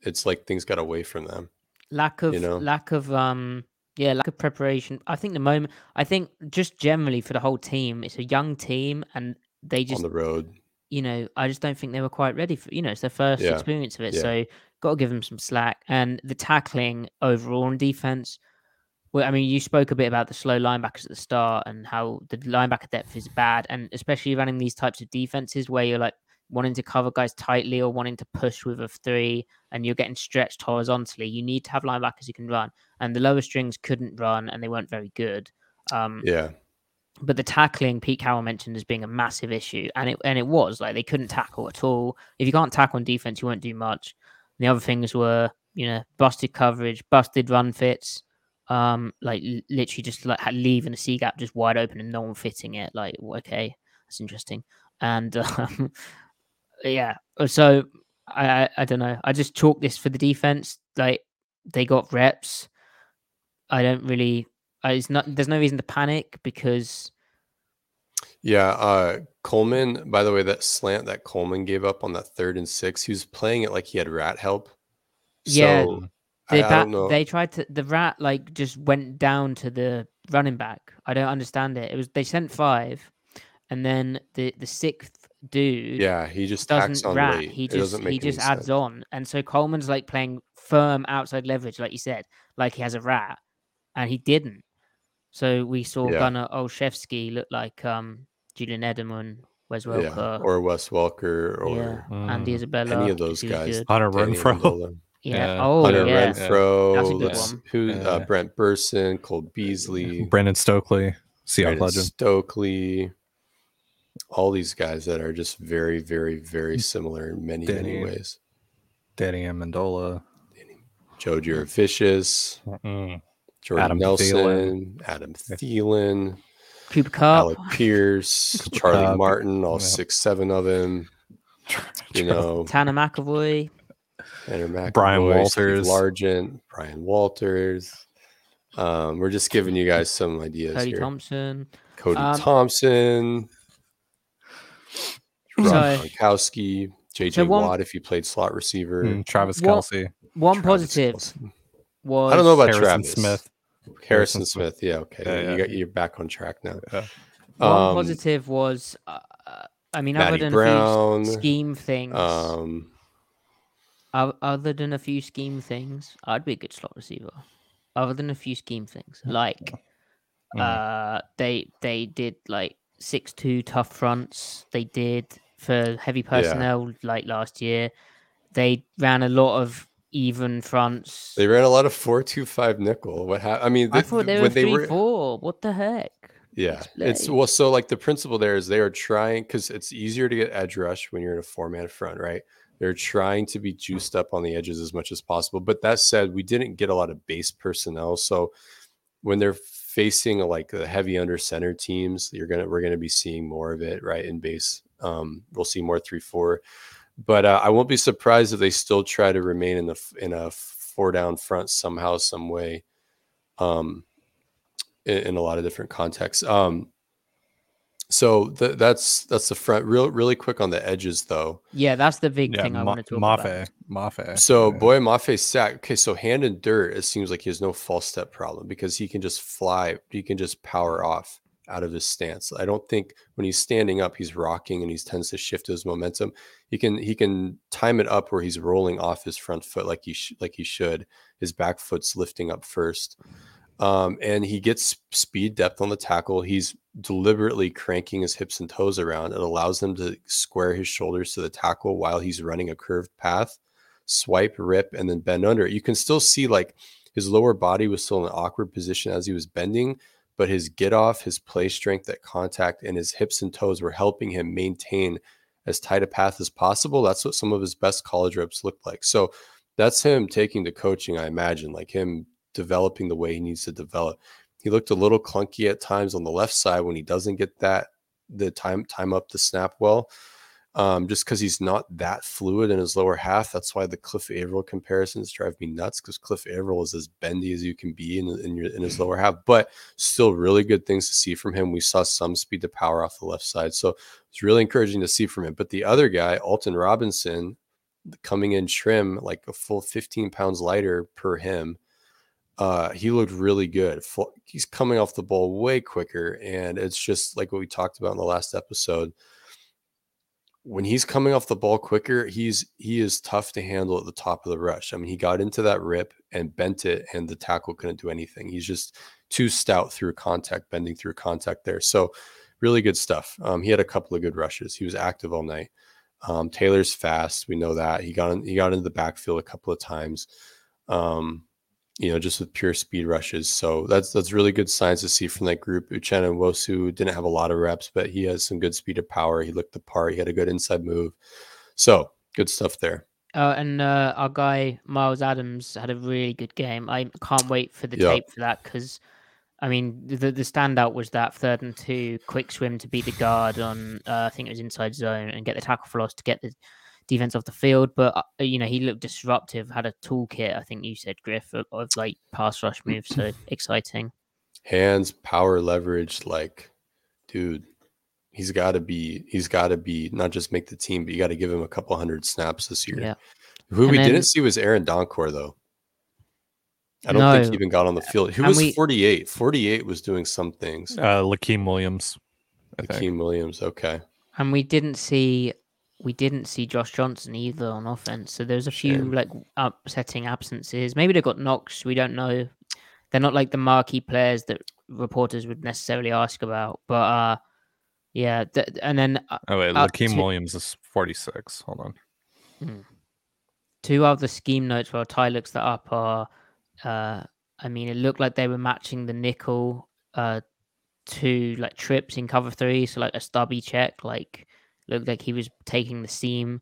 It's like things got away from them. lack of you know? lack of um yeah lack of preparation. I think the moment. I think just generally for the whole team, it's a young team, and they just on the road. you know I just don't think they were quite ready for you know it's their first Yeah, experience of it. yeah. So got to give them some slack. And the tackling overall on defense. Well, I mean, you spoke a bit about the slow linebackers at the start and how the linebacker depth is bad, and especially running these types of defenses where you're like wanting to cover guys tightly or wanting to push with a three and you're getting stretched horizontally. You need to have linebackers who can run, and the lower strings couldn't run and they weren't very good. Um, Yeah. but the tackling Pete Carroll mentioned as being a massive issue, and it and it was like they couldn't tackle at all. If you can't tackle on defense, you won't do much. And the other things were, you know, busted coverage, busted run fits, um, like literally just like leaving a C gap just wide open and no one fitting it. Like, okay, that's interesting. And <laughs> um, yeah, uh, so I, I I don't know. I just chalk this for the defense. Like they got reps. I don't really. I, it's not. There's no reason to panic because Yeah, uh Coleman, by the way, that slant that Coleman gave up on that third and six, he was playing it like he had rat help. Yeah, So I, the I don't know. they tried to. The rat like just went down to the running back. I don't understand it. It was they sent five, and then the the sixth dude. yeah, he just doesn't on rat. late. He just he just adds sense. on, and so Coleman's like playing firm outside leverage, like you said, like he has a rat, and he didn't. So we saw Yeah. Gunnar Olszewski look like um Julian Edelman, Wes Yeah, Welker, or Wes Welker or yeah, Andy Mm. Isabella, any of those guys. good. Hunter Danny Renfro. Amendola. <laughs> Yeah. Yeah. Oh Hunter yeah. Renfro. That's a good let's- one. Who? Uh, Brent Burson, Cole Beasley, Brandon Stokley, Seahawks legend. Stokley. All these guys that are just very, very, very similar in many, many ways. Danny Amendola. Joe Jurevicius, Mm. Jordan Adam Nelson, Thielen. Adam Thielen, Cooper Kupp. Alec Pierce, <laughs> Charlie Cup. Martin, all Yeah. six, seven of them. <laughs> You know, Tanner McEvoy. Tanner McEvoy, Brian Steve Walters. Largent, Brian Walters. Um, we're just giving you guys some ideas Cody here. Thompson. Cody Um, Thompson, Rob So- Gronkowski, JJ So one- Watt if you played slot receiver. Mm, Travis Kelce. One Travis positive Kelce. was I don't know about Harrison Travis Smith. Harrison Harrison Smith. Yeah, okay. Yeah, you got you're back on track now. Yeah. one Um, positive was uh, uh, I mean Matty other than a few scheme things Um, other than a few scheme things I'd be a good slot receiver other than a few scheme things like Mm. uh they they did like six two tough fronts they did for heavy personnel like last year they ran a lot of even fronts they ran a lot of four two five nickel. What happened? I mean, I thought they were they three were four what the heck Yeah, it's well. So like the principle there is they are trying because it's easier to get edge rush when you're in a four man front, right? They're trying to be juiced up on the edges as much as possible. But that said, we didn't get a lot of base personnel, so when they're facing like the heavy under center teams, you're gonna we're gonna be seeing more of it, right? In base, um, we'll see more three four. But uh, I won't be surprised if they still try to remain in the in a four down front somehow, some way. Um, in, in a lot of different contexts. Um, so th- that's that's the front. Real really quick on the edges though. yeah that's the big Yeah, thing I Ma- want to talk about Mafe. Mafe. So yeah. boy Mafe sack. Okay, so hand and dirt. It seems like he has no false step problem because he can just fly. He can just power off out of his stance. I don't think when he's standing up, he's rocking and he tends to shift his momentum. He can he can time it up where he's rolling off his front foot like he sh- like he should. His back foot's lifting up first. Um, and he gets speed depth on the tackle. He's deliberately cranking his hips and toes around. It allows him to square his shoulders to the tackle while he's running a curved path, swipe, rip, and then bend under. You can still see like his lower body was still in an awkward position as he was bending, but his get off, his play strength at contact, and his hips and toes were helping him maintain as tight a path as possible. That's what some of his best college reps looked like. So that's him taking the coaching, I imagine, like him developing the way he needs to develop. He looked a little clunky at times on the left side when he doesn't get that the time time up the snap well. Um, just because he's not that fluid in his lower half. That's why the Cliff Avril comparisons drive me nuts because Cliff Avril is as bendy as you can be in, in, your, in his lower half, but still really good things to see from him. We saw some speed to power off the left side. So it's really encouraging to see from him. But the other guy, Alton Robinson, coming in trim, like a full 15 pounds lighter per him. Uh, he looked really good. He's coming off the ball way quicker, and it's just like what we talked about in the last episode. When he's coming off the ball quicker, he's he is tough to handle at the top of the rush. I mean, he got into that rip and bent it, and the tackle couldn't do anything. He's just too stout through contact, bending through contact there. So, really good stuff. Um, he had a couple of good rushes. He was active all night. Um, Taylor's fast. We know that he got in, he got into the backfield a couple of times. Um, you know, just with pure speed rushes. So that's that's really good signs to see from that group. Uchenna Nwosu didn't have a lot of reps, but he has some good speed of power. He looked the part. He had a good inside move. So good stuff there. Uh, and uh, our guy Myles Adams had a really good game. I can't wait for the yep. tape for that because, I mean, the the standout was that third and two quick swim to beat the guard on uh, I think it was inside zone and get the tackle for loss to get the defense off the field. But uh, you know, he looked disruptive. Had a toolkit. I think you said Griff of, of like pass rush moves. So exciting. Hands, power, leverage. Like, dude, he's got to be. He's got to be not just make the team, but you got to give him a couple hundred snaps this year. Yeah. Who and we then, didn't see was Aaron Donkor though. I don't no. think he even got on the field. Who was we, 48? 48 was doing some things. Uh Lakeem Williams. I Lakeem think. Williams. Okay. And we didn't see we didn't see Josh Johnson either on offense. So there's a few like upsetting absences. Maybe they got knocks. We don't know. They're not like the marquee players that reporters would necessarily ask about. But uh yeah, th- and then uh, oh wait, Lakeem Williams is 46. Hold on. Hmm. Two other scheme notes while Ty looks that up are, uh, I mean, it looked like they were matching the nickel uh to like trips in cover three, so like a stubby check, like looked like he was taking the seam,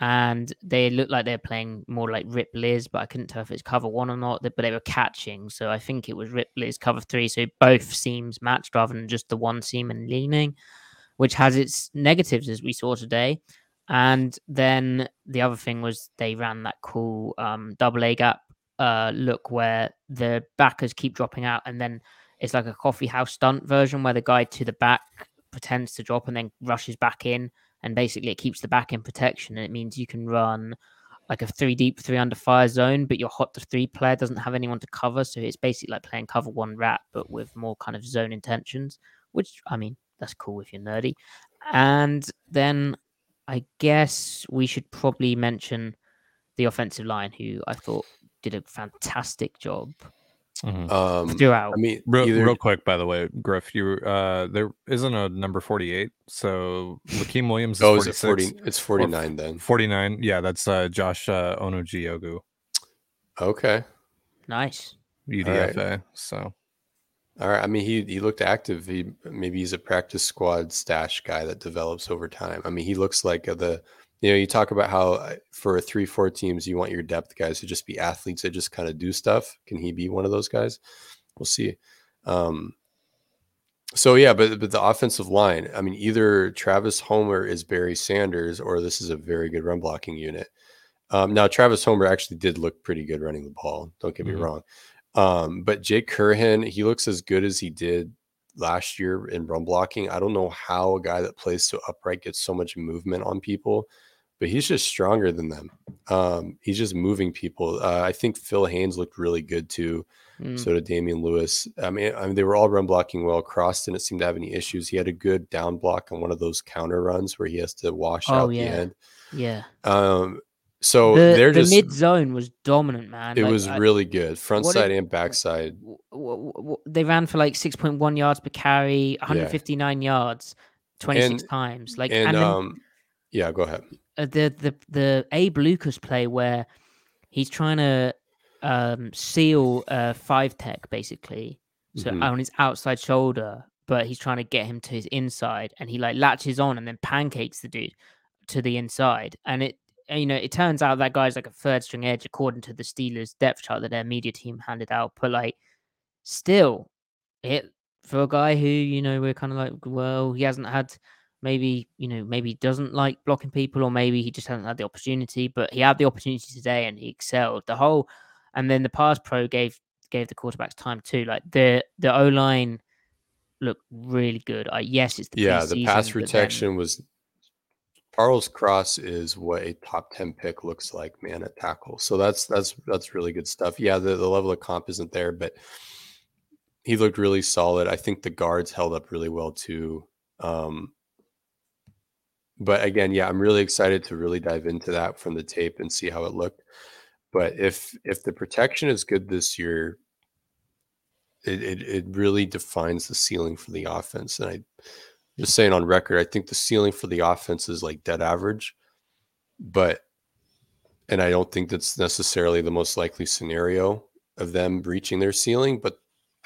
and they looked like they're playing more like Rip Liz, but I couldn't tell if it's cover one or not. But they were catching, so I think it was Rip Liz cover three. So both seams matched rather than just the one seam and leaning, which has its negatives as we saw today. And then the other thing was they ran that cool um, double A gap uh, look where the backers keep dropping out, and then it's like a coffee house stunt version where the guy to the back pretends to drop and then rushes back in, and basically it keeps the back in protection, and it means you can run like a three deep, three under fire zone, but your hot to three player doesn't have anyone to cover, so it's basically like playing cover one wrap, but with more kind of zone intentions. Which I mean, that's cool if you're nerdy. And then I guess we should probably mention the offensive line, who I thought did a fantastic job Mm-hmm. Um, throughout. I mean, real, either... real, quick, by the way, Griff, you uh, there isn't a number forty-eight, so Lakeem Williams. Is oh, is it forty? It's forty-nine then. Forty-nine. Yeah, that's uh, Josh uh, Onoji Okay. Nice. UDFA. Right. So. All right. I mean, he he looked active. He maybe he's a practice squad stash guy that develops over time. I mean, he looks like the you know, you talk about how uh, for three, four teams, you want your depth guys to just be athletes that just kind of do stuff. Can he be one of those guys? We'll see. Um, so yeah, but but the offensive line, I mean, either Travis Homer is Barry Sanders, or this is a very good run blocking unit. Um, now, Travis Homer actually did look pretty good running the ball. Don't get mm-hmm. me wrong. Um, but Jake Curhan, he looks as good as he did last year in run blocking. I don't know how a guy that plays so upright gets so much movement on people but he's just stronger than them. Um, he's just moving people. Uh, I think Phil Haynes looked really good too. Mm. So did Damian Lewis. I mean, I mean, they were all run blocking well. Cross didn't seem to have any issues. He had a good down block on one of those counter runs where he has to wash oh, out yeah. the end. Yeah. Um, so the, they're just the just mid zone was dominant, man. It like, was really good, front side and back side. They ran for like six point one yards per carry, 159 yeah. yards, 26 times. Like and, and then, um, yeah, go ahead. Uh, the the the Abe Lucas play where he's trying to um, seal uh, five tech basically, so mm-hmm. on his outside shoulder, but he's trying to get him to his inside, and he like latches on and then pancakes the dude to the inside, and it you know it turns out that guy's like a third string edge according to the Steelers depth chart that their media team handed out, but like still it for a guy who you know we're kind of like well he hasn't had maybe you know maybe he doesn't like blocking people or maybe he just hasn't had the opportunity but he had the opportunity today and he excelled the whole and then the pass pro gave gave the quarterbacks time too like the the o line looked really good uh, yes it's the yeah the pass protection then... was Charles Cross is what a top 10 pick looks like, man, at tackle. So that's that's that's really good stuff. Yeah, the, the level of comp isn't there, but he looked really solid. I think the guards held up really well too. Um, but again, yeah, I'm really excited to really dive into that from the tape and see how it looked. But if if the protection is good this year, it it, it really defines the ceiling for the offense. And I just saying on record, I think the ceiling for the offense is like dead average, but and I don't think that's necessarily the most likely scenario of them reaching their ceiling, but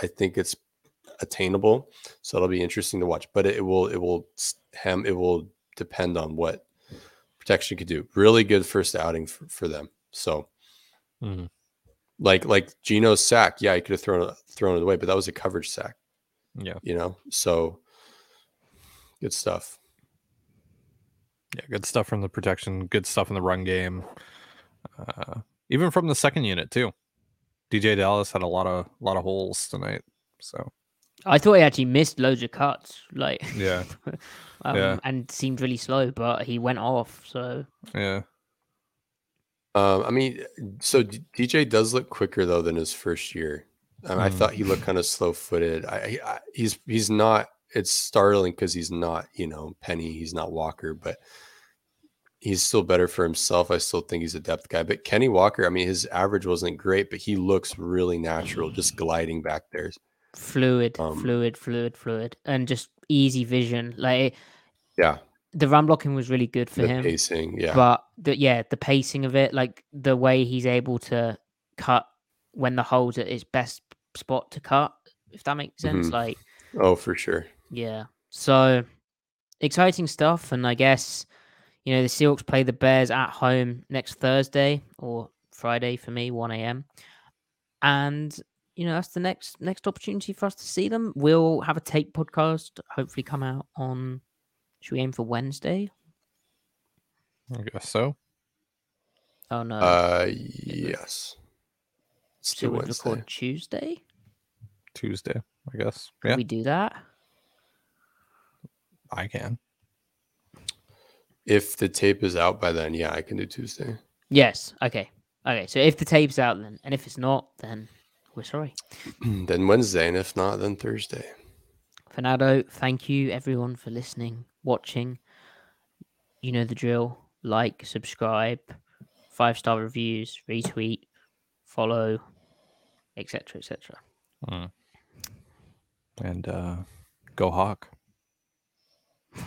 I think it's attainable. So it'll be interesting to watch. But it will it will hem it will depend on what protection could do. Really good first outing for, for them. So Mhm. like like Geno's sack, yeah, he could have thrown it thrown it away, but that was a coverage sack, Yeah. you know. So good stuff. Yeah, good stuff from the protection, good stuff in the run game. Uh, even from the second unit too. DeeJay Dallas had a lot of a lot of holes tonight. So I thought he actually missed loads of cuts, like Yeah. <laughs> um, Yeah. and seemed really slow, but he went off. So yeah, Um, I mean, so DeeJay does look quicker though than his first year. Um, I Mhm. thought he looked kind of slow footed. I, I he's he's not. It's startling because he's not, you know, Penny. He's not Walker, but he's still better for himself. I still think he's a depth guy. But Kenny Walker, I mean, his average wasn't great, but he looks really natural, just gliding back there. Fluid, Um, fluid, fluid, fluid, and just easy vision. Like Yeah, the run blocking was really good for the him. pacing. Yeah, But the yeah, the pacing of it, like the way he's able to cut when the hole's at his best spot to cut, if that makes sense. Mhm. Like, oh for sure. yeah. So exciting stuff. And I guess, you know, the Seahawks play the Bears at home next Thursday or Friday for me, 1 a.m. And you know, that's the next next opportunity for us to see them. We'll have a tape podcast, hopefully come out on should we aim for Wednesday? I guess so. Oh no. Uh, yes. Let's should we Wednesday. record Tuesday? Tuesday, I guess. Can Yeah, we do that? I can. If the tape is out by then, yeah, I can do Tuesday. Yes. Okay. Okay. So if the tape's out, then, and if it's not, then we're sorry. <clears throat> then Wednesday, and if not, then Thursday. Fernando, thank you everyone for listening, watching. You know the drill. Like, subscribe, five star reviews, retweet, follow, etc. etc. And uh go Hawk.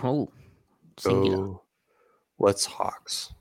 Oh, singular. Go, let's Hawks.